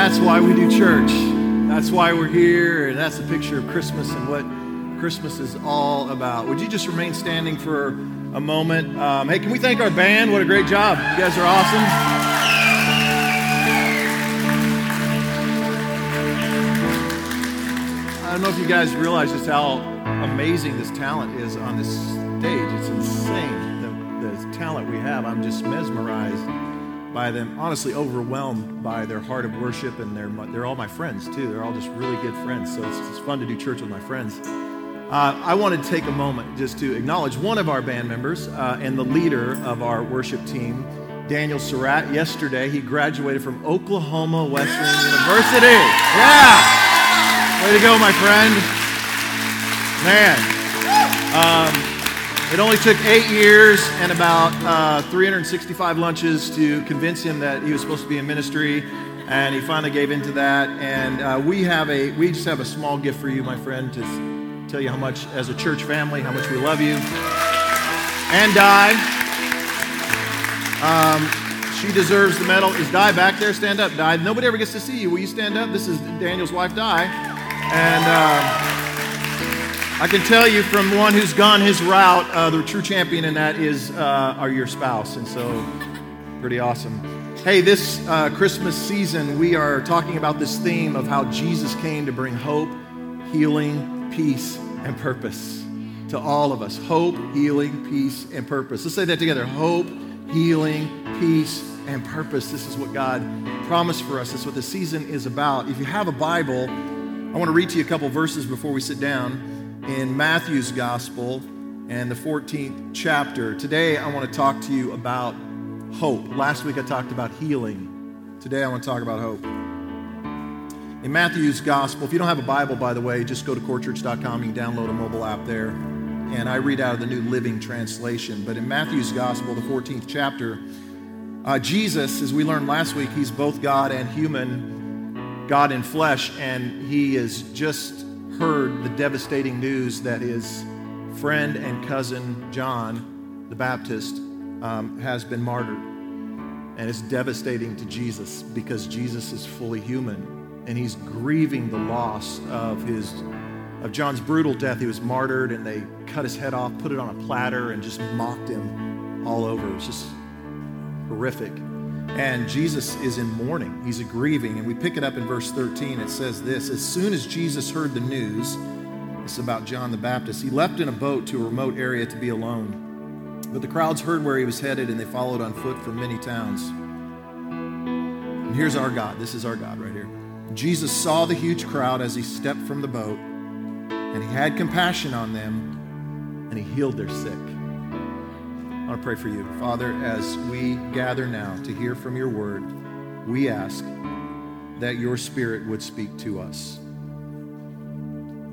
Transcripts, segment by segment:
That's why we do church. That's why we're here. And that's a picture of Christmas and what Christmas is all about. Would you just remain standing for a moment? Um, hey, can we thank our band? What a great job. You guys are awesome. I don't know if you guys realize just how amazing this talent is on this stage. It's insane, the, the talent we have. I'm just mesmerized by them, honestly overwhelmed by their heart of worship, and they're, they're all my friends too. They're all just really good friends, so it's, it's fun to do church with my friends. Uh, I want to take a moment just to acknowledge one of our band members uh, and the leader of our worship team, Daniel Surratt. Yesterday, he graduated from Oklahoma Wesleyan University. Yeah! Way to go, my friend. Man. Um, it only took eight years and about uh, 365 lunches to convince him that he was supposed to be in ministry, and he finally gave into that. And uh, we have a we just have a small gift for you, my friend, to tell you how much, as a church family, how much we love you. And Di, um, she deserves the medal. Is Di back there? Stand up, Di. Nobody ever gets to see you. Will you stand up? This is Daniel's wife, Di, and. Uh, I can tell you from one who's gone his route, uh, the true champion in that is uh, are your spouse, and so pretty awesome. Hey, this uh, Christmas season, we are talking about this theme of how Jesus came to bring hope, healing, peace, and purpose to all of us. Hope, healing, peace, and purpose. Let's say that together. Hope, healing, peace, and purpose. This is what God promised for us. That's what the season is about. If you have a Bible, I want to read to you a couple verses before we sit down in Matthew's Gospel and the 14th chapter. Today, I want to talk to you about hope. Last week, I talked about healing. Today, I want to talk about hope. In Matthew's Gospel, if you don't have a Bible, by the way, just go to corechurch.com. You can download a mobile app there. And I read out of the New Living Translation. But in Matthew's Gospel, the 14th chapter, uh, Jesus, as we learned last week, he's both God and human, God in flesh, and he is just heard the devastating news that his friend and cousin John the Baptist um, has been martyred. And it's devastating to Jesus because Jesus is fully human and he's grieving the loss of his of John's brutal death. He was martyred and they cut his head off, put it on a platter, and just mocked him all over. It's just horrific. And Jesus is in mourning. He's a grieving. And we pick it up in verse 13. It says this As soon as Jesus heard the news, it's about John the Baptist, he left in a boat to a remote area to be alone. But the crowds heard where he was headed and they followed on foot from many towns. And here's our God. This is our God right here. Jesus saw the huge crowd as he stepped from the boat, and he had compassion on them, and he healed their sick. Want to pray for you. Father, as we gather now to hear from your word, we ask that your spirit would speak to us.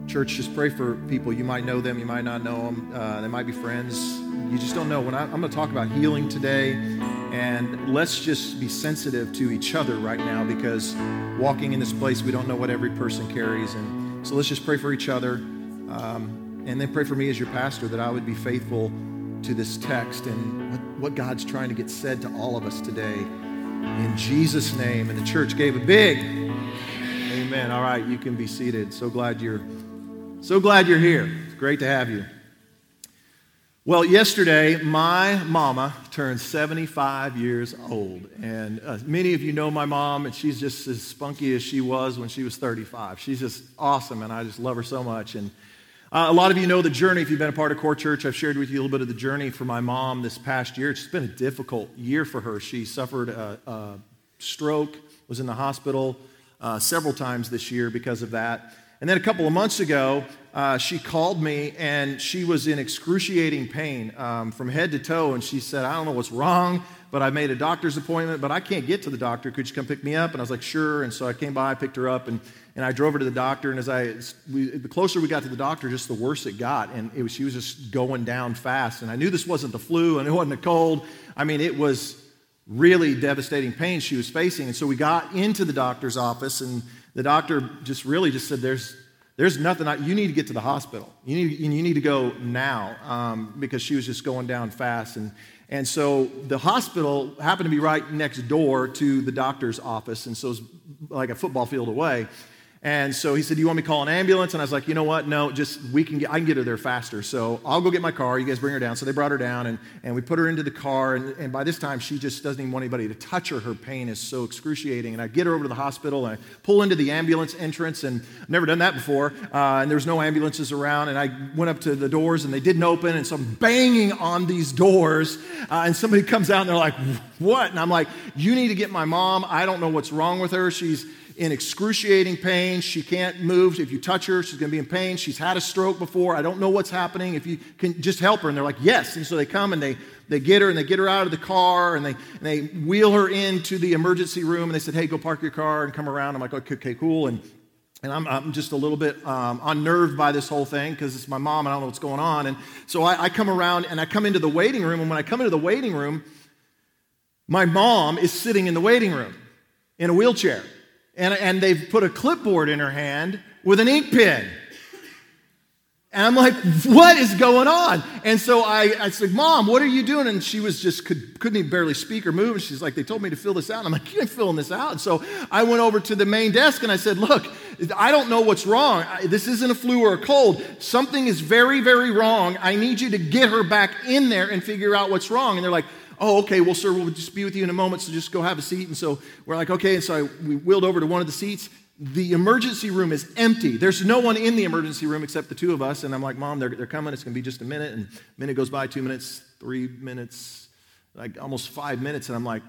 Church, just pray for people. You might know them, you might not know them, uh, they might be friends. You just don't know. When I, I'm going to talk about healing today, and let's just be sensitive to each other right now because walking in this place, we don't know what every person carries. And so let's just pray for each other. Um, and then pray for me as your pastor that I would be faithful to this text and what, what God's trying to get said to all of us today. In Jesus' name. And the church gave a big amen. All right, you can be seated. So glad you're so glad you're here. It's great to have you. Well, yesterday, my mama turned 75 years old. And uh, many of you know my mom, and she's just as spunky as she was when she was 35. She's just awesome, and I just love her so much. And uh, a lot of you know the journey. If you've been a part of Core Church, I've shared with you a little bit of the journey for my mom this past year. It's been a difficult year for her. She suffered a, a stroke, was in the hospital uh, several times this year because of that. And then a couple of months ago, uh, she called me and she was in excruciating pain um, from head to toe. And she said, I don't know what's wrong, but I made a doctor's appointment, but I can't get to the doctor. Could you come pick me up? And I was like, sure. And so I came by, picked her up, and and I drove her to the doctor. And as I, we, the closer we got to the doctor, just the worse it got. And it was, she was just going down fast. And I knew this wasn't the flu, and it wasn't a cold. I mean, it was really devastating pain she was facing. And so we got into the doctor's office, and the doctor just really just said, "There's, there's nothing. I, you need to get to the hospital. You need, you need to go now um, because she was just going down fast." And and so the hospital happened to be right next door to the doctor's office, and so it was like a football field away. And so he said, Do you want me to call an ambulance? And I was like, You know what? No, just we can get, I can get her there faster. So I'll go get my car. You guys bring her down. So they brought her down and, and we put her into the car. And, and by this time, she just doesn't even want anybody to touch her. Her pain is so excruciating. And I get her over to the hospital and I pull into the ambulance entrance. And I've never done that before. Uh, and there was no ambulances around. And I went up to the doors and they didn't open. And so I'm banging on these doors. Uh, and somebody comes out and they're like, What? And I'm like, You need to get my mom. I don't know what's wrong with her. She's in excruciating pain. She can't move. If you touch her, she's going to be in pain. She's had a stroke before. I don't know what's happening. If you can just help her. And they're like, yes. And so they come and they, they get her and they get her out of the car and they, and they wheel her into the emergency room and they said, hey, go park your car and come around. I'm like, okay, okay cool. And, and I'm, I'm just a little bit um, unnerved by this whole thing because it's my mom and I don't know what's going on. And so I, I come around and I come into the waiting room. And when I come into the waiting room, my mom is sitting in the waiting room in a wheelchair and, and they've put a clipboard in her hand with an ink pen. And I'm like, what is going on? And so I, I said, Mom, what are you doing? And she was just, could, couldn't even barely speak or move. And she's like, they told me to fill this out. And I'm like, you ain't filling this out. And so I went over to the main desk and I said, look, I don't know what's wrong. This isn't a flu or a cold. Something is very, very wrong. I need you to get her back in there and figure out what's wrong. And they're like, oh, okay, well, sir, we'll just be with you in a moment, so just go have a seat. And so we're like, okay. And so I, we wheeled over to one of the seats. The emergency room is empty. There's no one in the emergency room except the two of us. And I'm like, Mom, they're, they're coming. It's going to be just a minute. And a minute goes by, two minutes, three minutes, like almost five minutes. And I'm like,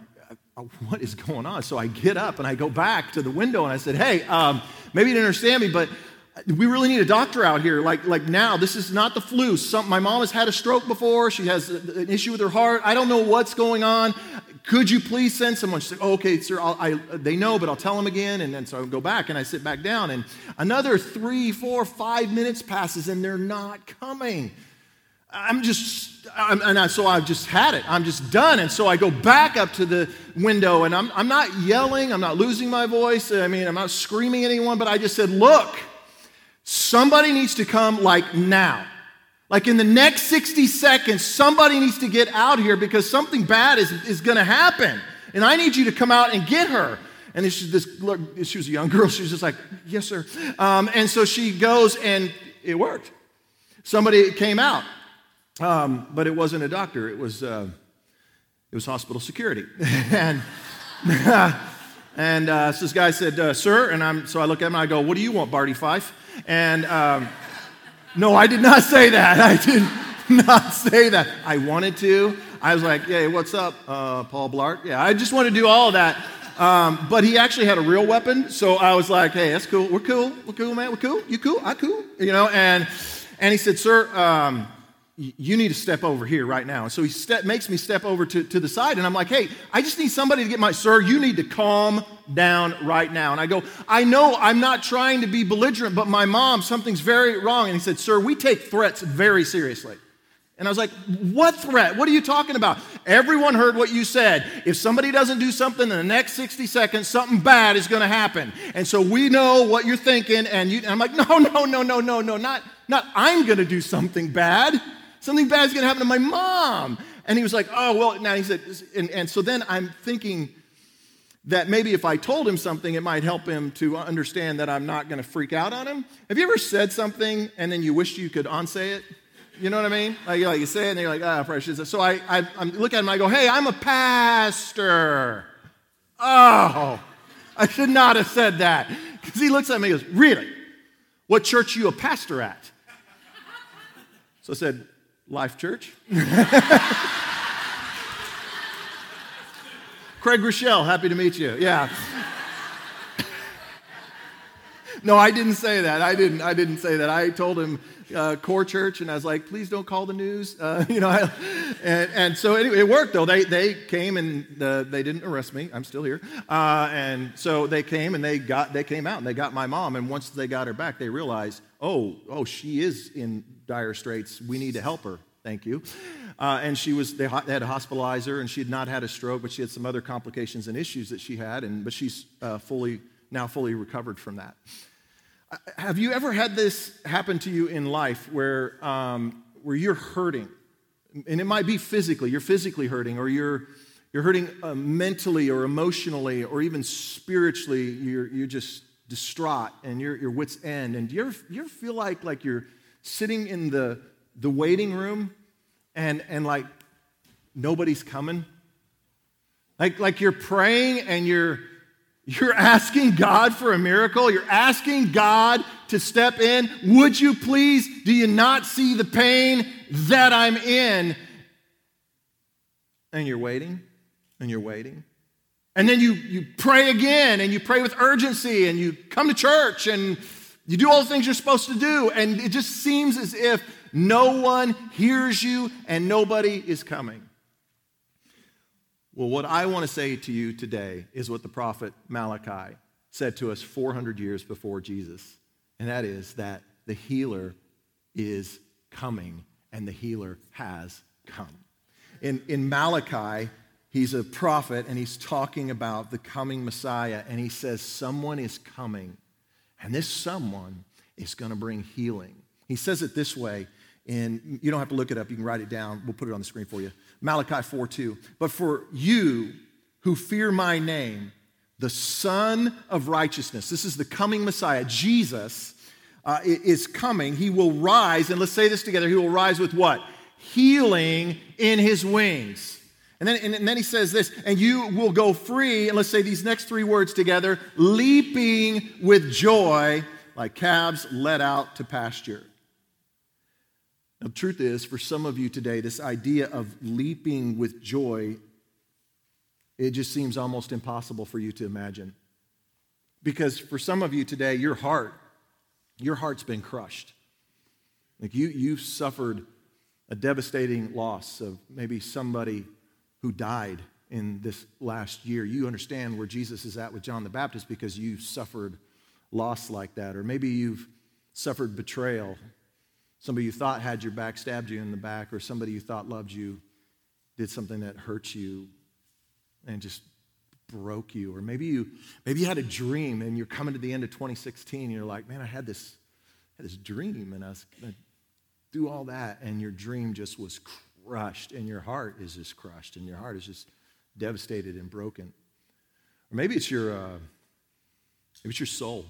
uh, what is going on? So I get up and I go back to the window and I said, hey, um, maybe you didn't understand me, but we really need a doctor out here like, like now. This is not the flu. Some, my mom has had a stroke before. She has an issue with her heart. I don't know what's going on. Could you please send someone? She said oh, okay sir I, they know but i'll tell them again. And then so i go back and i sit back down and another three four five minutes passes and they're not coming. I'm just I'm, and I, so i've just had it. I'm just done. And so i go back up to the window and I'm, I'm not yelling. I'm not losing my voice. I mean i'm not screaming at anyone but i just said look Somebody needs to come like now. Like in the next 60 seconds, somebody needs to get out here because something bad is, is going to happen. And I need you to come out and get her. And this, this, she was a young girl. She was just like, Yes, sir. Um, and so she goes, and it worked. Somebody came out, um, but it wasn't a doctor. It was, uh, it was hospital security. and and uh, so this guy said, uh, Sir, and I'm, so I look at him and I go, What do you want, Barney Fife? And um, no, I did not say that. I did not say that. I wanted to. I was like, hey, what's up, uh, Paul Blart? Yeah, I just want to do all of that. Um, but he actually had a real weapon. So I was like, hey, that's cool. We're cool. We're cool, man. We're cool. You cool? I cool. You know, and, and he said, sir, um, you need to step over here right now. And so he step, makes me step over to, to the side, and I'm like, hey, I just need somebody to get my, sir, you need to calm down right now. And I go, I know I'm not trying to be belligerent, but my mom, something's very wrong. And he said, sir, we take threats very seriously. And I was like, what threat? What are you talking about? Everyone heard what you said. If somebody doesn't do something in the next 60 seconds, something bad is going to happen. And so we know what you're thinking. And, you, and I'm like, no, no, no, no, no, no, not, not I'm going to do something bad. Something bad is going to happen to my mom. And he was like, oh, well, now he said, and, and so then I'm thinking that maybe if I told him something, it might help him to understand that I'm not going to freak out on him. Have you ever said something and then you wished you could unsay it? You know what I mean? Like, like you say it and you're like, ah, oh, precious. So I, I, I look at him and I go, hey, I'm a pastor. Oh, I should not have said that. Because he looks at me and goes, really? What church are you a pastor at? So I said, Life Church. Craig Groeschel, happy to meet you. Yeah. no, I didn't say that. I didn't. I didn't say that. I told him uh, core church, and I was like, please don't call the news. Uh, you know, I, and, and, so anyway, it worked though. They they came and uh, they didn't arrest me. I'm still here. Uh, and so they came and they got they came out and they got my mom. And once they got her back, they realized, oh oh, she is in dire straits. We need to help her. Thank you. Uh, and she was, they had to hospitalize her, and she had not had a stroke, but she had some other complications and issues that she had, and, but she's uh, fully, now fully recovered from that. Uh, have you ever had this happen to you in life where, um, where you're hurting? And it might be physically, you're physically hurting, or you're, you're hurting uh, mentally or emotionally or even spiritually, you're, you're just distraught and you're your wits end. And do you ever, you ever feel like, like you're sitting in the, the waiting room and, and like nobody's coming? Like, like you're praying and you're, you're asking God for a miracle. You're asking God to step in. Would you please? Do you not see the pain that I'm in? And you're waiting and you're waiting. And then you, you pray again and you pray with urgency and you come to church and you do all the things you're supposed to do. And it just seems as if no one hears you and nobody is coming. Well, what I want to say to you today is what the prophet Malachi said to us 400 years before Jesus, and that is that the healer is coming and the healer has come. In, in Malachi, he's a prophet and he's talking about the coming Messiah, and he says, Someone is coming, and this someone is going to bring healing. He says it this way, and you don't have to look it up, you can write it down. We'll put it on the screen for you. Malachi 4 2. But for you who fear my name, the Sun of Righteousness, this is the coming Messiah, Jesus, uh, is coming. He will rise, and let's say this together. He will rise with what? Healing in his wings. And then, and then he says this, and you will go free, and let's say these next three words together leaping with joy like calves led out to pasture. Now, the truth is, for some of you today, this idea of leaping with joy, it just seems almost impossible for you to imagine. Because for some of you today, your heart, your heart's been crushed. Like you, you've suffered a devastating loss of maybe somebody who died in this last year. You understand where Jesus is at with John the Baptist because you've suffered loss like that. Or maybe you've suffered betrayal Somebody you thought had your back stabbed you in the back, or somebody you thought loved you did something that hurt you and just broke you. Or maybe you maybe you had a dream and you're coming to the end of 2016 and you're like, man, I had this, I had this dream and I was gonna do all that, and your dream just was crushed, and your heart is just crushed, and your heart is just devastated and broken. Or maybe it's your uh, maybe it's your soul.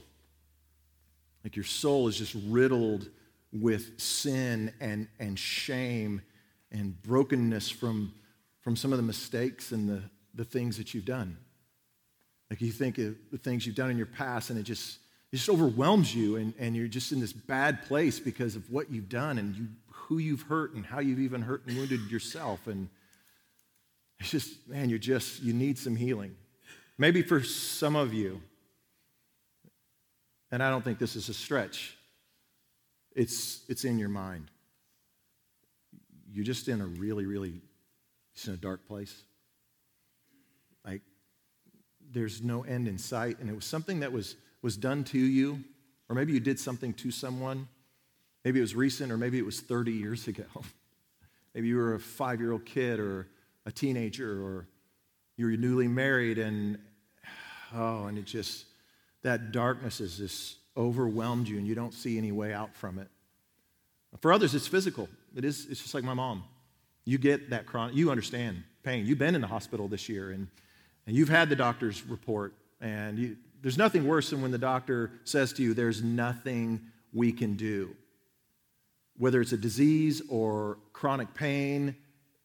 Like your soul is just riddled with sin and, and shame and brokenness from, from some of the mistakes and the, the things that you've done. Like you think of the things you've done in your past, and it just, it just overwhelms you, and, and you're just in this bad place because of what you've done and you, who you've hurt and how you've even hurt and wounded yourself. And it's just, man, you're just, you need some healing. Maybe for some of you, and I don't think this is a stretch, it's, it's in your mind. You're just in a really, really, it's in a dark place. Like, there's no end in sight. And it was something that was, was done to you, or maybe you did something to someone. Maybe it was recent, or maybe it was 30 years ago. maybe you were a five year old kid, or a teenager, or you were newly married, and oh, and it just, that darkness is just overwhelmed you and you don't see any way out from it. For others, it's physical. It is, it's just like my mom. You get that chronic, you understand pain. You've been in the hospital this year and, and you've had the doctor's report, and you, there's nothing worse than when the doctor says to you, There's nothing we can do. Whether it's a disease or chronic pain,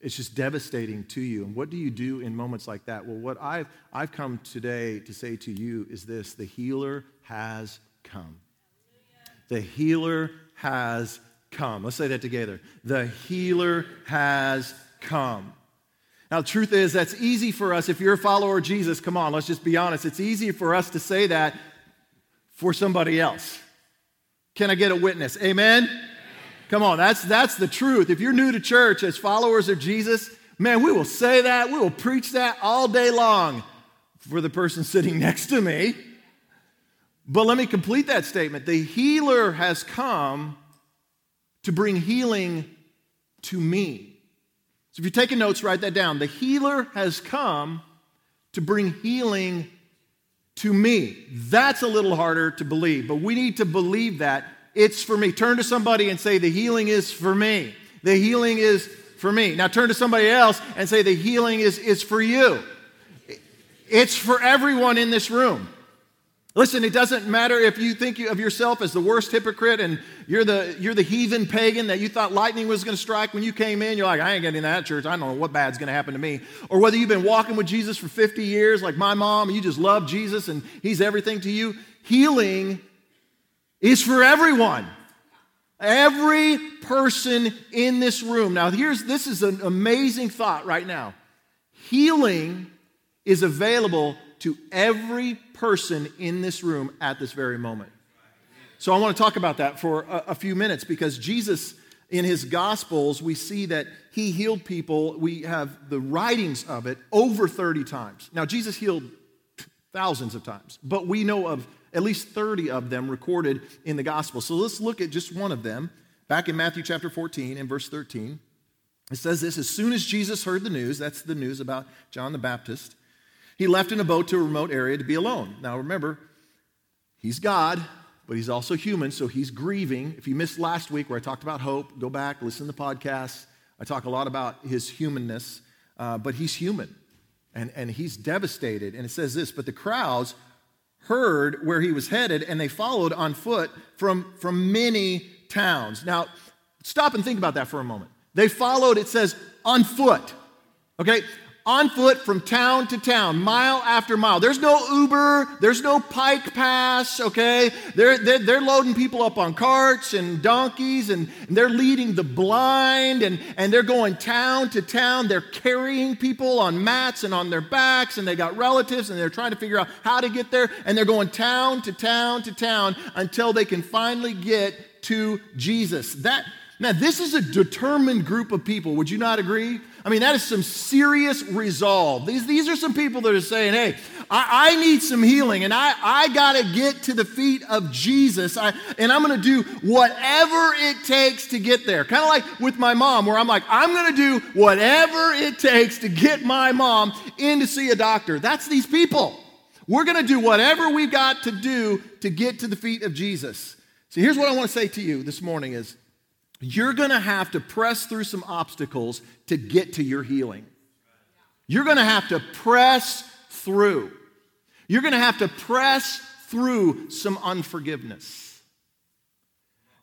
it's just devastating to you. And what do you do in moments like that? Well, what I've, I've come today to say to you is this the healer has come. The healer has come. Let's say that together. The healer has come. Now, the truth is, that's easy for us. If you're a follower of Jesus, come on, let's just be honest. It's easy for us to say that for somebody else. Can I get a witness? Amen? Come on, that's, that's the truth. If you're new to church as followers of Jesus, man, we will say that, we will preach that all day long for the person sitting next to me. But let me complete that statement. The healer has come to bring healing to me. So if you're taking notes, write that down. The healer has come to bring healing to me. That's a little harder to believe, but we need to believe that it's for me. Turn to somebody and say, The healing is for me. The healing is for me. Now turn to somebody else and say, the healing is, is for you. It's for everyone in this room. Listen, it doesn't matter if you think of yourself as the worst hypocrite and you're the, you're the heathen pagan that you thought lightning was going to strike when you came in. You're like, I ain't getting in that church. I don't know what bad's going to happen to me. Or whether you've been walking with Jesus for 50 years, like my mom, you just love Jesus and he's everything to you. Healing is for everyone. Every person in this room. Now, here's this is an amazing thought right now. Healing is available to every person in this room at this very moment. So I want to talk about that for a, a, few minutes because Jesus, in his Gospels, we see that he healed people. We have the writings of it over 30 times. Now, Jesus healed thousands of times, but we know of at least 30 of them recorded in the Gospel. So let's look at just one of them. Back in Matthew chapter 14 and verse 13, it says this As soon as Jesus heard the news, that's the news about John the Baptist, he left in a boat to a remote area to be alone. Now remember, he's God, but he's also human, so he's grieving. If you missed last week where I talked about hope, go back, listen to the podcast. I talk a lot about his humanness, uh, but he's human and, and he's devastated. And it says this But the crowds heard where he was headed and they followed on foot from, from many towns. Now, stop and think about that for a moment. They followed, it says, on foot. Okay? On foot from town to town, mile after mile. There's no Uber, there's no Pike Pass, okay? They're, they're, they're loading people up on carts and donkeys, and, and, they're leading the blind, and, and they're going town to town. They're carrying people on mats and on their backs, and they got relatives, and they're trying to figure out how to get there, and they're going town to town to town until they can finally get to Jesus. That now, this is a determined group of people. Would you not agree? I mean, that is some serious resolve. These, these are some people that are saying, hey, I, I need some healing and I, I got to get to the feet of Jesus I, and I'm going to do whatever it takes to get there. Kind of like with my mom, where I'm like, I'm going to do whatever it takes to get my mom in to see a doctor. That's these people. We're going to do whatever we've got to do to get to the feet of Jesus. So here's what I want to say to you this morning is you're going to have to press through some obstacles to get to your healing. You're going to have to press through. You're going to have to press through some unforgiveness.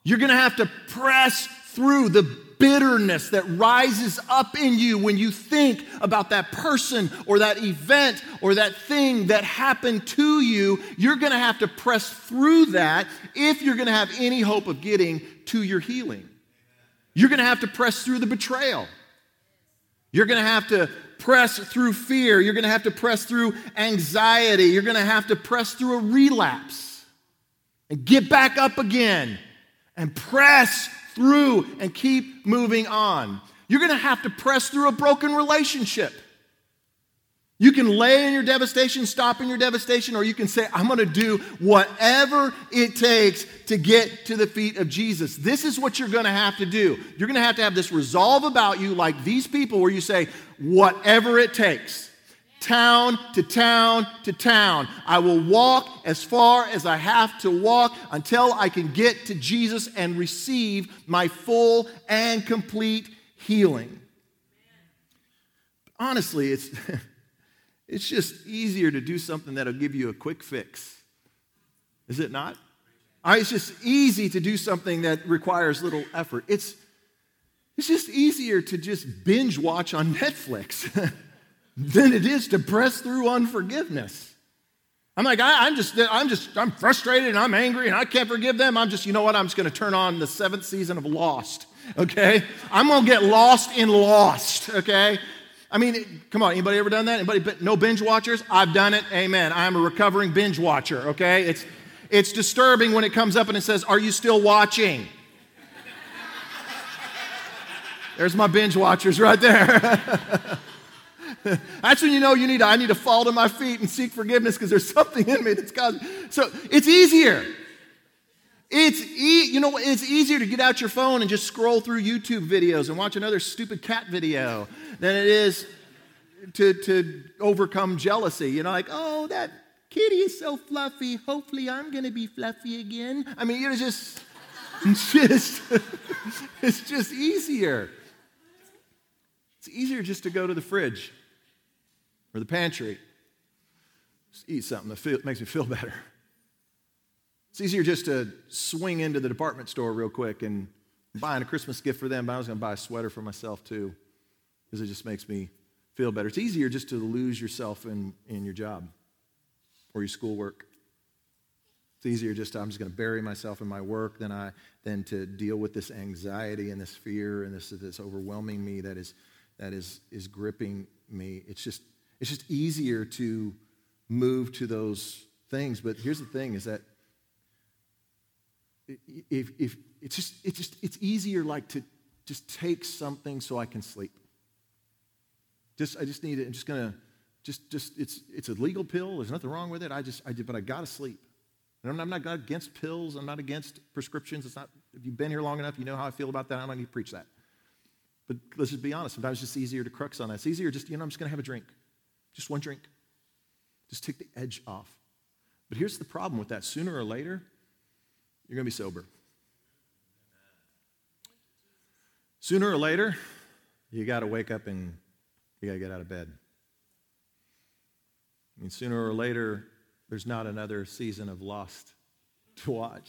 You're going to have to press through the bitterness that rises up in you when you think about that person or that event or that thing that happened to you. You're going to have to press through that if you're going to have any hope of getting to your healing. You're going to have to press through the betrayal. You're going to have to press through fear. You're going to have to press through anxiety. You're going to have to press through a relapse and get back up again and press through and keep moving on. You're going to have to press through a broken relationship. You can lay in your devastation, stop in your devastation, or you can say, I'm going to do whatever it takes to get to the feet of Jesus. This is what you're going to have to do. You're going to have to have this resolve about you, like these people, where you say, whatever it takes. Town to town to town. I will walk as far as I have to walk until I can get to Jesus and receive my full and complete healing. Honestly, it's. It's just easier to do something that'll give you a quick fix. Is it not? Ah, it's just easy to do something that requires little effort. It's, it's just easier to just binge watch on Netflix than it is to press through unforgiveness. I'm like, I, am just, I'm just, I'm frustrated and I'm angry and I can't forgive them. I'm just, you know what? I'm just going to turn on the seventh season of Lost, okay? I'm going to get lost in Lost, okay? I mean, come on, anybody ever done that? Anybody no binge watchers? I've done it. Amen. I'm a recovering binge watcher, okay? It's it's disturbing when it comes up and it says, "Are you still watching?" There's my binge watchers right there. that's when you know you need to, I need to fall to my feet and seek forgiveness because there's something in me that's causing. So it's easier. It's e- you know it's easier to get out your phone and just scroll through YouTube videos and watch another stupid cat video than it is to, to overcome jealousy. You know, like, oh, that kitty is so fluffy. Hopefully, I'm to be fluffy again. I mean, you know, just, just, it's just easier. It's easier just to go to the fridge or the pantry, just eat something that feel, makes me feel better. It's easier just to swing into the department store real quick and buying a Christmas gift for them, but I was going to buy a sweater for myself too, because it just makes me feel better. It's easier just to lose yourself in, in your job or your schoolwork. It's easier just to, I'm just going to bury myself in my work than, I, than to deal with this anxiety and this fear and this, this overwhelming me that, is, that is, is gripping me. It's just, it's just easier to move to those things. But here's the thing is that if, if it's just it's just it's easier like to just take something so I can sleep. Just I just need it. I'm just gonna just just it's it's a legal pill. There's nothing wrong with it. I just I did, but I gotta sleep. And I'm not, against pills. I'm not against prescriptions. It's not. If you've been here long enough, you know how I feel about that. I don't need to preach that. But let's just be honest. Sometimes it's just easier to crux on that. It's easier just you know I'm just gonna have a drink, just one drink. Just take the edge off. But here's the problem with that. Sooner or later, you're going to be sober. Sooner or later, you got to wake up and you got to get out of bed. I mean, sooner or later, there's not another season of Lost to watch.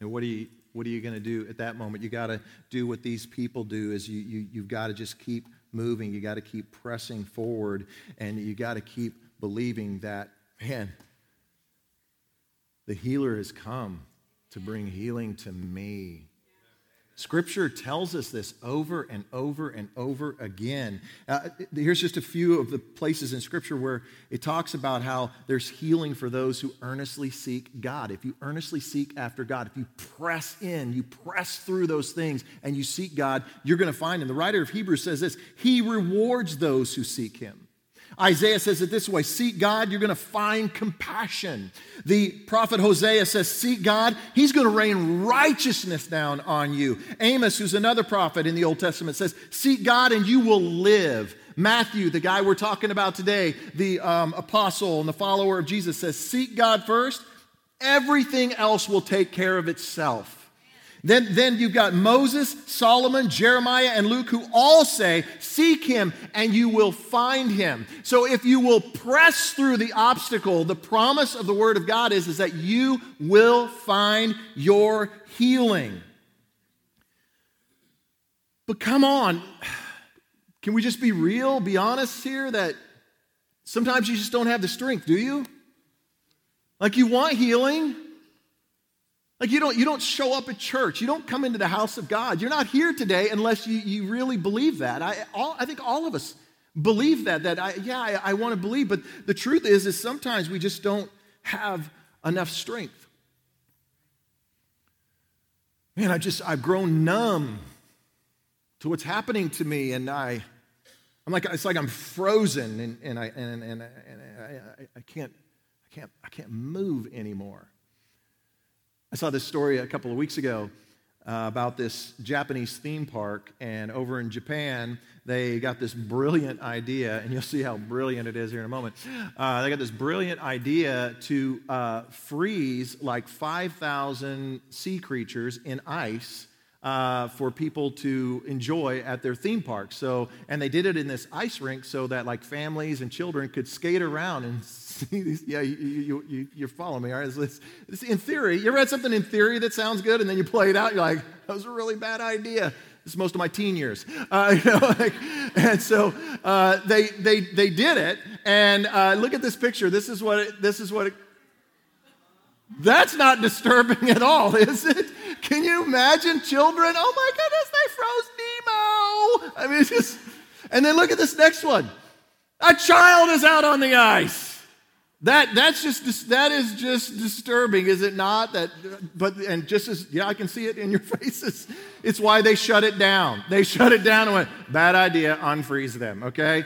And what are you, what are you going to do at that moment? You got to do what these people do is you, you, you've got to just keep moving. You got to keep pressing forward and you got to keep believing that, man, the healer has come to bring healing to me. Scripture tells us this over and over and over again. Uh, here's just a few of the places in Scripture where it talks about how there's healing for those who earnestly seek God. If you earnestly seek after God, if you press in, you press through those things and you seek God, you're going to find Him. The writer of Hebrews says this He rewards those who seek Him. Isaiah says it this way Seek God, you're going to find compassion. The prophet Hosea says, Seek God, he's going to rain righteousness down on you. Amos, who's another prophet in the Old Testament, says, Seek God and you will live. Matthew, the guy we're talking about today, the um, apostle and the follower of Jesus, says, Seek God first, everything else will take care of itself. Then, then you've got Moses, Solomon, Jeremiah, and Luke who all say, Seek him and you will find him. So if you will press through the obstacle, the promise of the Word of God is, is that you will find your healing. But come on, can we just be real, be honest here that sometimes you just don't have the strength, do you? Like you want healing, like you don't, you don't show up at church. You don't come into the house of God. You're not here today unless you, you really believe that. I, all, I think all of us believe that, that I, yeah, I, I want to believe. But the truth is, is sometimes we just don't have enough strength. Man, I just, I've grown numb to what's happening to me. And I, I'm like, it's like I'm frozen and, and, I, and, and, and I, I, can't, I, can't, I can't move anymore. I saw this story a couple of weeks ago uh, about this Japanese theme park, and over in Japan, they got this brilliant idea, and you'll see how brilliant it is here in a moment. Uh, they got this brilliant idea to uh, freeze like 5,000 sea creatures in ice. Uh, for people to enjoy at their theme park. So, and they did it in this ice rink so that like families and children could skate around and see these. yeah, you, you, you, you follow me, all right? It's, it's, in theory, you ever had something in theory that sounds good and then you play it out, you're like, that was a really bad idea. This is most of my teen years. Uh, you know, like, and so uh, they, they, they did it, and uh, look at this picture. This is what it, this is what it, that's not disturbing at all, is it? Can you imagine children? Oh my goodness, they froze Nemo. I mean, it's just, and then look at this next one. A child is out on the ice. That, that's just, that is just disturbing, is it not? That, but, and just as, yeah, I can see it in your faces. It's why they shut it down. They shut it down and went, bad idea, unfreeze them, okay?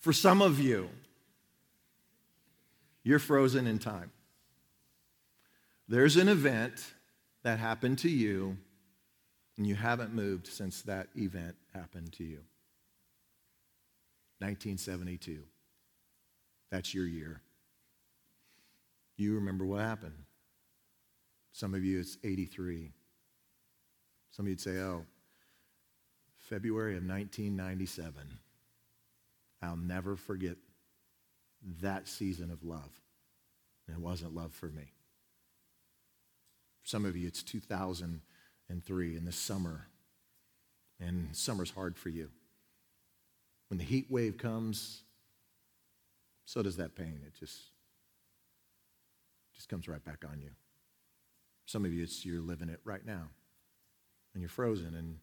For some of you, you're frozen in time. There's an event that happened to you, and you haven't moved since that event happened to you. 1972. That's your year. You remember what happened. Some of you, it's 83. Some of you'd say, oh, February of 1997. I'll never forget that season of love. It wasn't love for me. Some of you, it's 2003 in the summer, and summer's hard for you. When the heat wave comes, so does that pain. It just, just comes right back on you. Some of you, it's you're living it right now, and you're frozen, and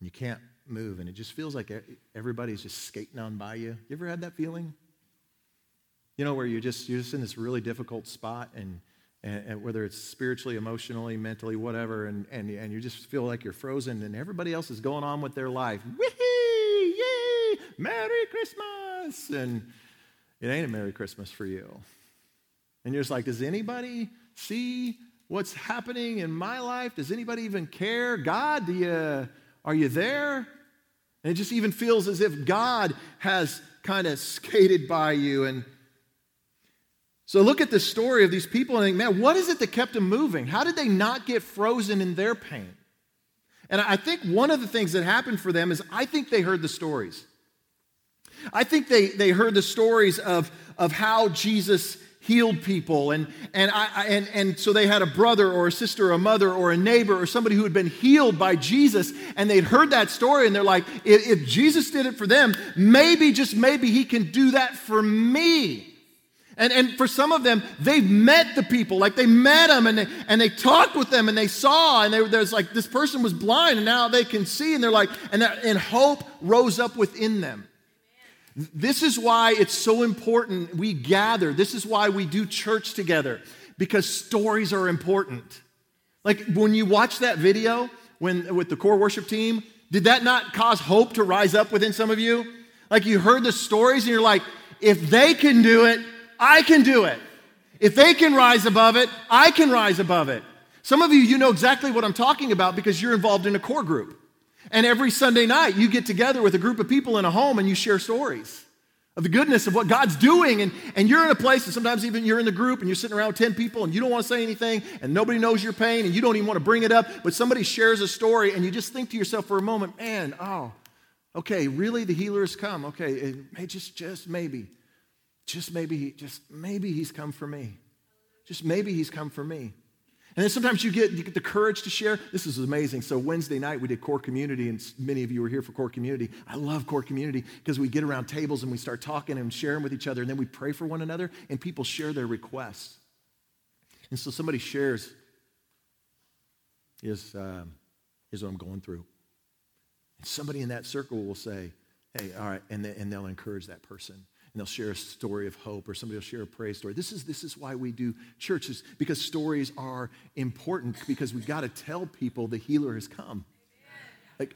you can't move, and it just feels like everybody's just skating on by you. You ever had that feeling? You know, where you're just you're just in this really difficult spot, and, and, and whether it's spiritually, emotionally, mentally, whatever, and, and and you just feel like you're frozen, and everybody else is going on with their life. Whee! Yay! Merry Christmas! And it ain't a Merry Christmas for you. And you're just like, does anybody see what's happening in my life? Does anybody even care? God, do you, are you there? And it just even feels as if God has kind of skated by you. And so look at the story of these people and think, man, what is it that kept them moving? How did they not get frozen in their pain? And I think one of the things that happened for them is I think they heard the stories. I think they, they heard the stories of, of how Jesus healed people. And, and, I, and, and so they had a brother or a sister or a mother or a neighbor or somebody who had been healed by Jesus. And they'd heard that story and they're like, if, if Jesus did it for them, maybe, just maybe, he can do that for me. And, and for some of them, they've met the people, like they met them and they, and they talked with them and they saw, and they, there's like this person was blind and now they can see, and they're like, and, that, and hope rose up within them. This is why it's so important we gather. This is why we do church together, because stories are important. Like when you watch that video when, with the core worship team, did that not cause hope to rise up within some of you? Like you heard the stories and you're like, if they can do it, I can do it. If they can rise above it, I can rise above it. Some of you, you know exactly what I'm talking about because you're involved in a core group. And every Sunday night, you get together with a group of people in a home and you share stories of the goodness of what God's doing. And, and you're in a place, and sometimes even you're in the group and you're sitting around 10 people and you don't want to say anything and nobody knows your pain and you don't even want to bring it up, but somebody shares a story and you just think to yourself for a moment, man, oh, okay, really the healer has come. Okay, it may just, just maybe, just maybe, he just maybe he's come for me. Just maybe he's come for me. And then sometimes you get, you get the courage to share. This is amazing. So, Wednesday night we did core community, and many of you were here for core community. I love core community because we get around tables and we start talking and sharing with each other, and then we pray for one another, and people share their requests. And so, somebody shares, is um, what I'm going through. And somebody in that circle will say, hey, all right, and, they, and they'll encourage that person and they'll share a story of hope or somebody will share a praise story. This is, this is why we do churches, because stories are important because we've got to tell people the healer has come. Like,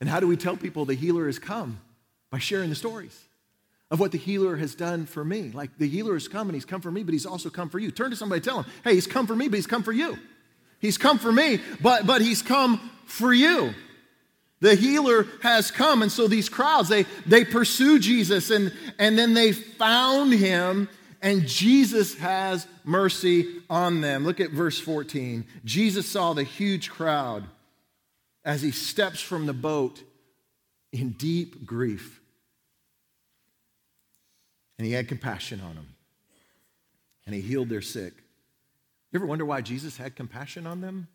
and how do we tell people the healer has come? By sharing the stories of what the healer has done for me. Like the healer has come and he's come for me, but he's also come for you. Turn to somebody tell him, hey, he's come for me, but he's come for you. He's come for me, but, but he's come for you. The healer has come. And so these crowds, they, they pursue Jesus and, and then they found him, and Jesus has mercy on them. Look at verse 14. Jesus saw the huge crowd as he steps from the boat in deep grief. And he had compassion on them. And he healed their sick. You ever wonder why Jesus had compassion on them?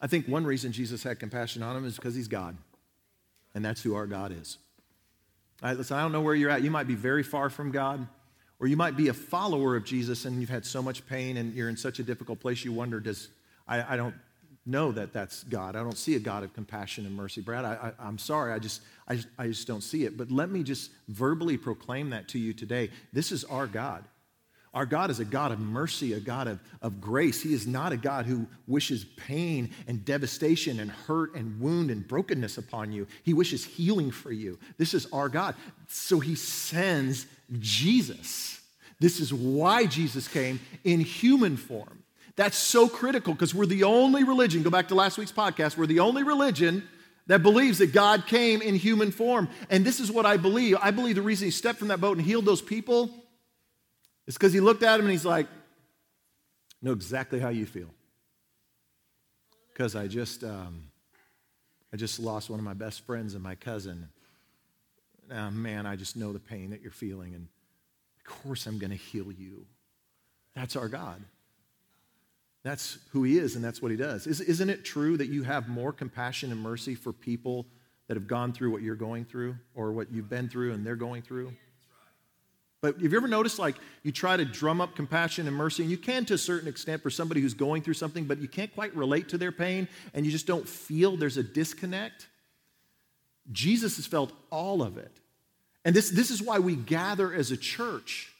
I think one reason Jesus had compassion on him is because he's God. And that's who our God is. All right, listen, I don't know where you're at. You might be very far from God, or you might be a follower of Jesus and you've had so much pain and you're in such a difficult place you wonder, does, I, I don't know that that's God. I don't see a God of compassion and mercy. Brad, I, am sorry, I just, I, I just don't see it. But let me just verbally proclaim that to you today. This is our God. Our God is a God of mercy, a God of, of grace. He is not a God who wishes pain and devastation and hurt and wound and brokenness upon you. He wishes healing for you. This is our God. So he sends Jesus. This is why Jesus came in human form. That's so critical because we're the only religion, go back to last week's podcast, we're the only religion that believes that God came in human form. And this is what I believe. I believe the reason he stepped from that boat and healed those people it's because he looked at him and he's like, know exactly how you feel. Because I just, um, I just lost one of my best friends and my cousin. Oh, man, I just know the pain that you're feeling. And of course, I'm going to heal you. That's our God. That's who He is, and that's what He does. Isn't it true that you have more compassion and mercy for people that have gone through what you're going through or what you've been through and they're going through? But have you ever noticed like you try to drum up compassion and mercy, and you can to a certain extent for somebody who's going through something, but you can't quite relate to their pain and you just don't feel there's a disconnect? Jesus has felt all of it. And this, this is why we gather as a church.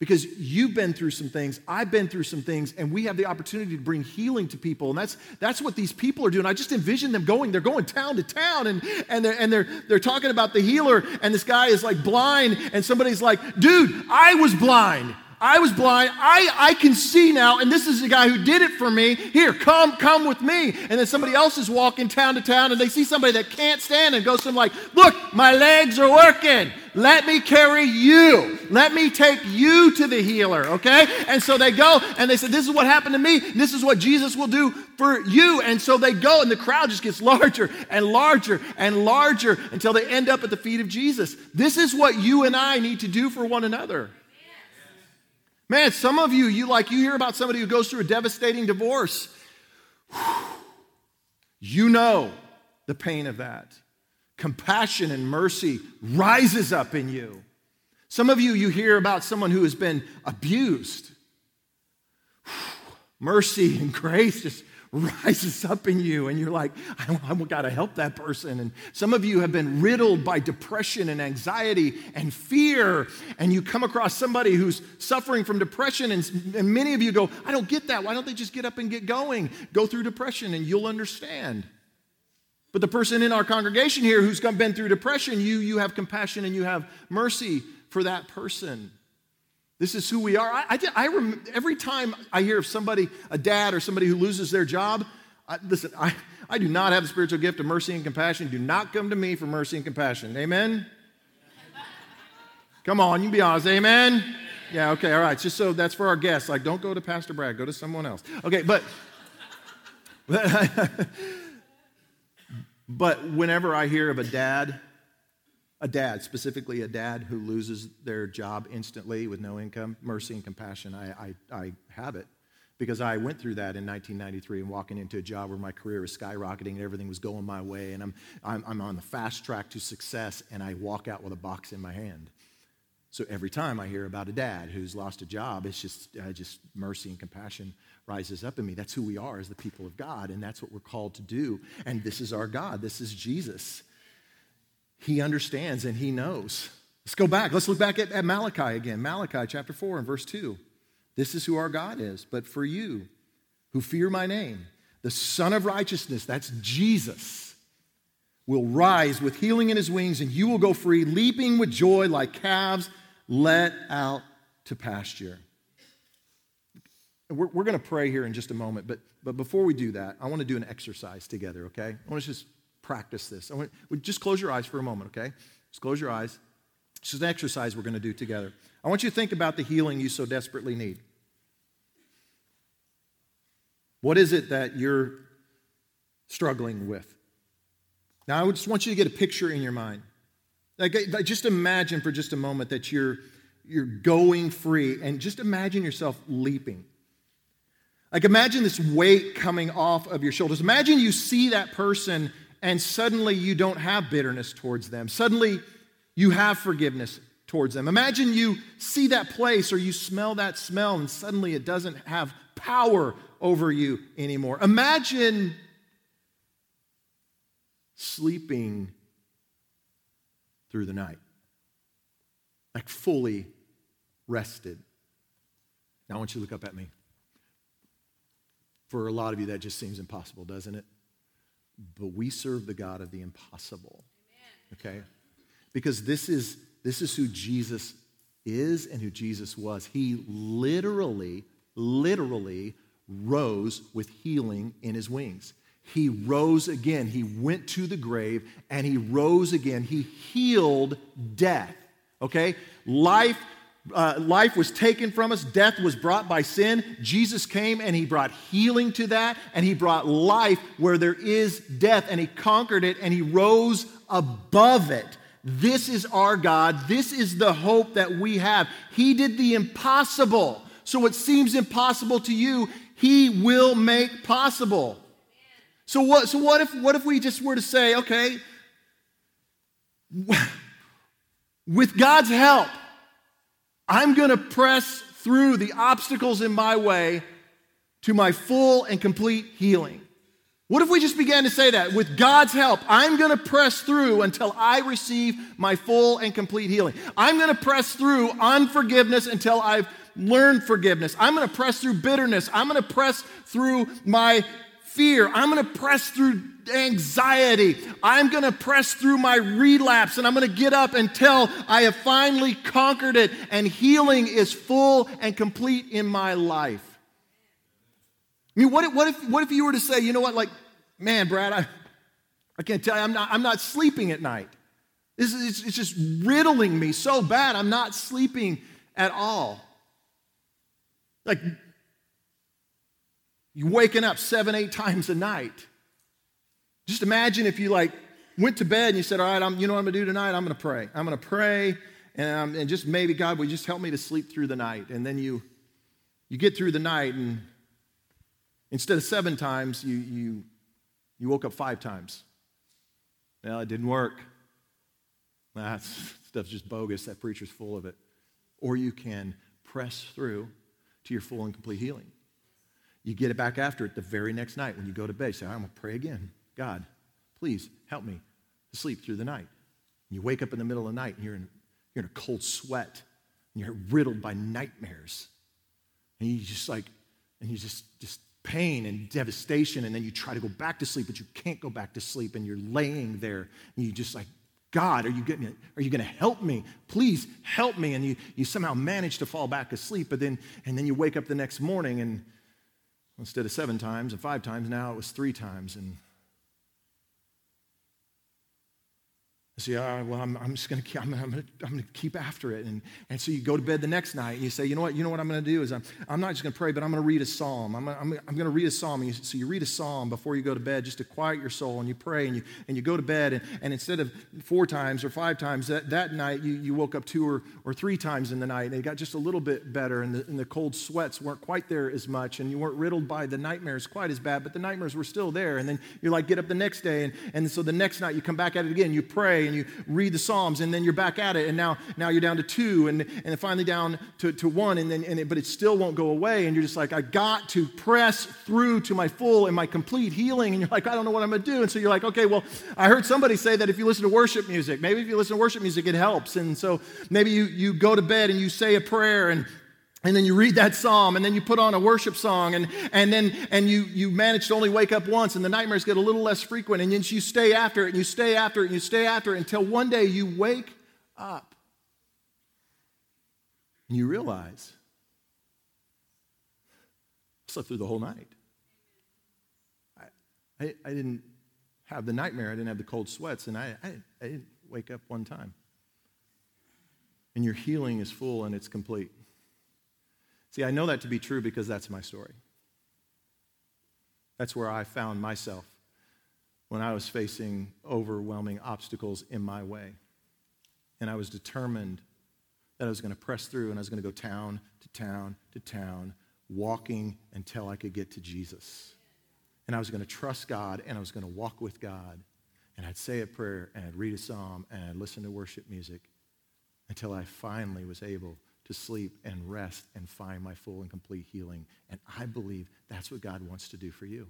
Because you've been through some things, I've been through some things, and we have the opportunity to bring healing to people. And that's, that's what these people are doing. I just envision them going, they're going town to town, and, and, they're, and they're, they're talking about the healer, and this guy is like blind, and somebody's like, dude, I was blind. I was blind. I, I can see now, and this is the guy who did it for me. Here, come, come with me. And then somebody else is walking town to town, and they see somebody that can't stand and goes to them like, Look, my legs are working. Let me carry you. Let me take you to the healer, okay? And so they go and they said, This is what happened to me. This is what Jesus will do for you. And so they go, and the crowd just gets larger and larger and larger until they end up at the feet of Jesus. This is what you and I need to do for one another. Man, some of you, you like you hear about somebody who goes through a devastating divorce. You know the pain of that. Compassion and mercy rises up in you. Some of you, you hear about someone who has been abused. Mercy and grace just rises up in you, and you're like, I, I got to help that person. And some of you have been riddled by depression and anxiety and fear, and you come across somebody who's suffering from depression, and, and many of you go, I don't get that. Why don't they just get up and get going? Go through depression, and you'll understand. But the person in our congregation here who's been through depression, you, you have compassion and you have mercy for that person. This is who we are. I, I, I rem, every time I hear of somebody, a dad or somebody who loses their job, I, listen, I, I do not have the spiritual gift of mercy and compassion. Do not come to me for mercy and compassion. Amen? Come on, you be honest. Amen? Yeah, okay, all right. Just so that's for our guests. Like, don't go to Pastor Brad, go to someone else. Okay, but. but whenever I hear of a dad a dad, specifically a dad who loses their job instantly with no income, mercy and compassion, I, I, I have it because I went through that in 1993 and walking into a job where my career was skyrocketing and everything was going my way, and I'm, I'm, I'm on the fast track to success, and I walk out with a box in my hand. So every time I hear about a dad who's lost a job, it's just, uh, just mercy and compassion rises up in me. That's who we are as the people of God, and that's what we're called to do. And this is our God. This is Jesus. He understands and he knows. Let's go back. Let's look back at, at Malachi again. Malachi chapter 4 and verse 2. This is who our God is. But for you who fear my name, the Sun of Righteousness, that's Jesus, will rise with healing in his wings, and you will go free, leaping with joy like calves let out to pasture. We're, we're going to pray here in just a moment, but, but before we do that, I want to do an exercise together, okay? I want to just practice this. I want, just close your eyes for a moment, okay? Just close your eyes. This is an exercise we're going to do together. I want you to think about the healing you so desperately need. What is it that you're struggling with? Now, I just want you to get a picture in your mind. Like, just imagine for just a moment that you're, you're going free, and just imagine yourself leaping. Like, imagine this weight coming off of your shoulders. Imagine you see that person and suddenly you don't have bitterness towards them. Suddenly you have forgiveness towards them. Imagine you see that place or you smell that smell and suddenly it doesn't have power over you anymore. Imagine sleeping through the night, like fully rested. Now I want you to look up at me. For a lot of you, that just seems impossible, doesn't it? But we serve the God of the impossible. Okay? Because this is, this is who Jesus is and who Jesus was. He literally, literally rose with healing in his wings. He rose again. He went to the grave and he rose again. He healed death. Okay? Life uh, life was taken from us, death was brought by sin. Jesus came and he brought healing to that, and he brought life where there is death, and he conquered it and he rose above it. This is our God. This is the hope that we have. He did the impossible. So, what seems impossible to you, He will make possible. So, what, so what, if, what if we just were to say, okay, with God's help, I'm going to press through the obstacles in my way to my full and complete healing. What if we just began to say that? With God's help, I'm going to press through until I receive my full and complete healing. I'm going to press through unforgiveness until I've learned forgiveness. I'm going to press through bitterness. I'm going to press through my fear. I'm going to press through anxiety. I'm going to press through my relapse and I'm going to get up until I have finally conquered it and healing is full and complete in my life. I mean, what if, what if, what if you were to say, you know what, like, man, Brad, I, I can't tell you, I'm not, I'm not sleeping at night. This is, it's, it's just riddling me so bad, I'm not sleeping at all. Like, you waking up seven, eight times a night. Just imagine if you like went to bed and you said, All right, I'm, you know what I'm gonna do tonight? I'm gonna pray. I'm gonna pray, and, um, and just maybe God would just help me to sleep through the night. And then you, you get through the night, and instead of seven times, you, you, you woke up five times. Well, it didn't work. That stuff's just bogus. That preacher's full of it. Or you can press through to your full and complete healing. You get it back after it the very next night when you go to bed. You say, I'm going to pray again. God, please help me to sleep through the night. And you wake up in the middle of the night and you're in, you're in a cold sweat and you're riddled by nightmares. And you just like, and you just, just pain and devastation. And then you try to go back to sleep, but you can't go back to sleep. And you're laying there and you just like, God, are you, getting, are you going to help me? Please help me. And you, you somehow manage to fall back asleep, but then, and then you wake up the next morning and instead of seven times and five times, now it was three times. And I say, all right, well, I'm, I'm just going to I'm, I'm I'm gonna keep after it. And, and so you go to bed the next night and you say, you know what, you know what I'm going to do is I'm, I'm not just going to pray, but I'm going to read a psalm. I'm, I'm, I'm going to read a psalm. And you, so you read a psalm before you go to bed just to quiet your soul and you pray and you, and you go to bed. And, and instead of four times or five times that, that night, you, you woke up two or, or three times in the night and it got just a little bit better and the, and the cold sweats weren't quite there as much and you weren't riddled by the nightmares quite as bad, but the nightmares were still there. And then you're like get up the next day and, and so the next night you come back at it again, you pray and you read the Psalms, and then you're back at it, and now, now you're down to two, and, and finally down to, to one, and then, and it, but it still won't go away, and you're just like, I got to press through to my full and my complete healing, and you're like, I don't know what I'm gonna do, and so you're like, okay, well, I heard somebody say that if you listen to worship music, maybe if you listen to worship music, it helps, and so maybe you, you go to bed and you say a prayer, and and then you read that psalm and then you put on a worship song and, and then and you, you manage to only wake up once and the nightmares get a little less frequent and then you stay after it and you stay after it and you stay after it until one day you wake up and you realize I slept through the whole night. I, I, I, didn't have the nightmare, I didn't have the cold sweats, and I, I, I didn't wake up one time. And your healing is full and it's complete. See, I know that to be true because that's my story. That's where I found myself when I was facing overwhelming obstacles in my way. And I was determined that I was going to press through and I was going to go town to town to town, walking until I could get to Jesus. And I was going to trust God and I was going to walk with God. And I'd say a prayer and I'd read a psalm and I'd listen to worship music until I finally was able to sleep and rest and find my full and complete healing. And I believe that's what God wants to do for you.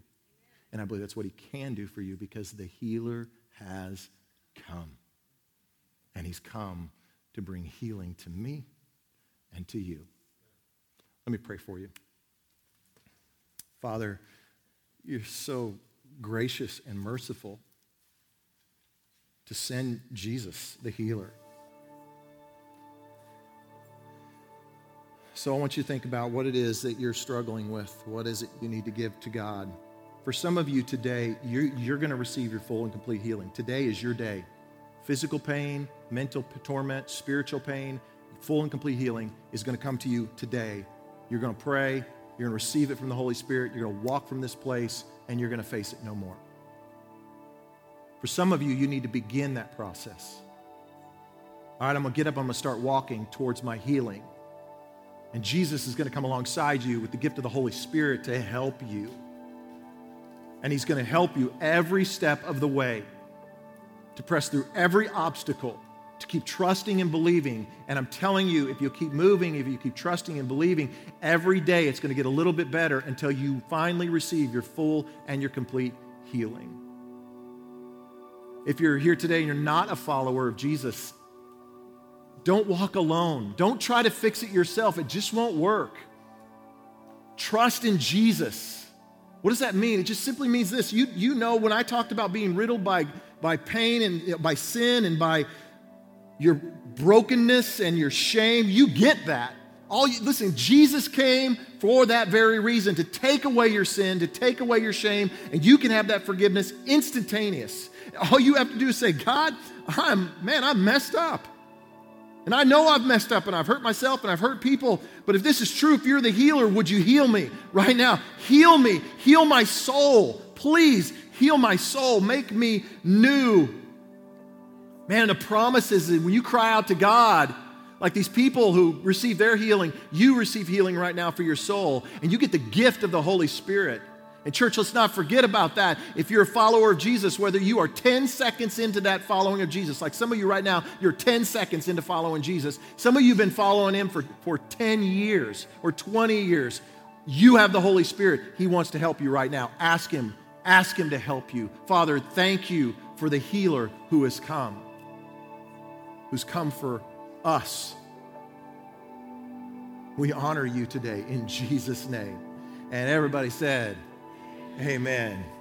And I believe that's what He can do for you because the healer has come. And He's come to bring healing to me and to you. Let me pray for you. Father, you're so gracious and merciful to send Jesus, the healer. So I want you to think about what it is that you're struggling with. What is it you need to give to God? For some of you today, you're, you're going to receive your full and complete healing. Today is your day. Physical pain, mental torment, spiritual pain, full and complete healing is going to come to you today. You're going to pray, you're going to receive it from the Holy Spirit, you're going to walk from this place, and you're going to face it no more. For some of you, you need to begin that process. All right, I'm going to get up, I'm going to start walking towards my healing. And Jesus is going to come alongside you with the gift of the Holy Spirit to help you. And He's going to help you every step of the way to press through every obstacle, to keep trusting and believing. And I'm telling you, if you keep moving, if you keep trusting and believing, every day it's going to get a little bit better until you finally receive your full and your complete healing. If you're here today and you're not a follower of Jesus, don't walk alone. Don't try to fix it yourself, it just won't work. Trust in Jesus. What does that mean? It just simply means this. You, you know, when I talked about being riddled by, by pain and by sin and by your brokenness and your shame, you get that. All you, listen, Jesus came for that very reason to take away your sin, to take away your shame, and you can have that forgiveness instantaneous. All you have to do is say, God, I'm, man, I'm messed up. And I know I've messed up and I've hurt myself and I've hurt people, but if this is true, if you're the healer, would you heal me right now? Heal me, heal my soul. Please heal my soul, make me new. Man, the promise is that when you cry out to God, like these people who receive their healing, you receive healing right now for your soul, and you get the gift of the Holy Spirit. And, church, let's not forget about that. If you're a follower of Jesus, whether you are 10 seconds into that following of Jesus, like some of you right now, you're 10 seconds into following Jesus. Some of you have been following him for, for 10 years or 20 years. You have the Holy Spirit. He wants to help you right now. Ask him. Ask him to help you. Father, thank you for the healer who has come, who's come for us. We honor you today in Jesus' name. And everybody said, Amen.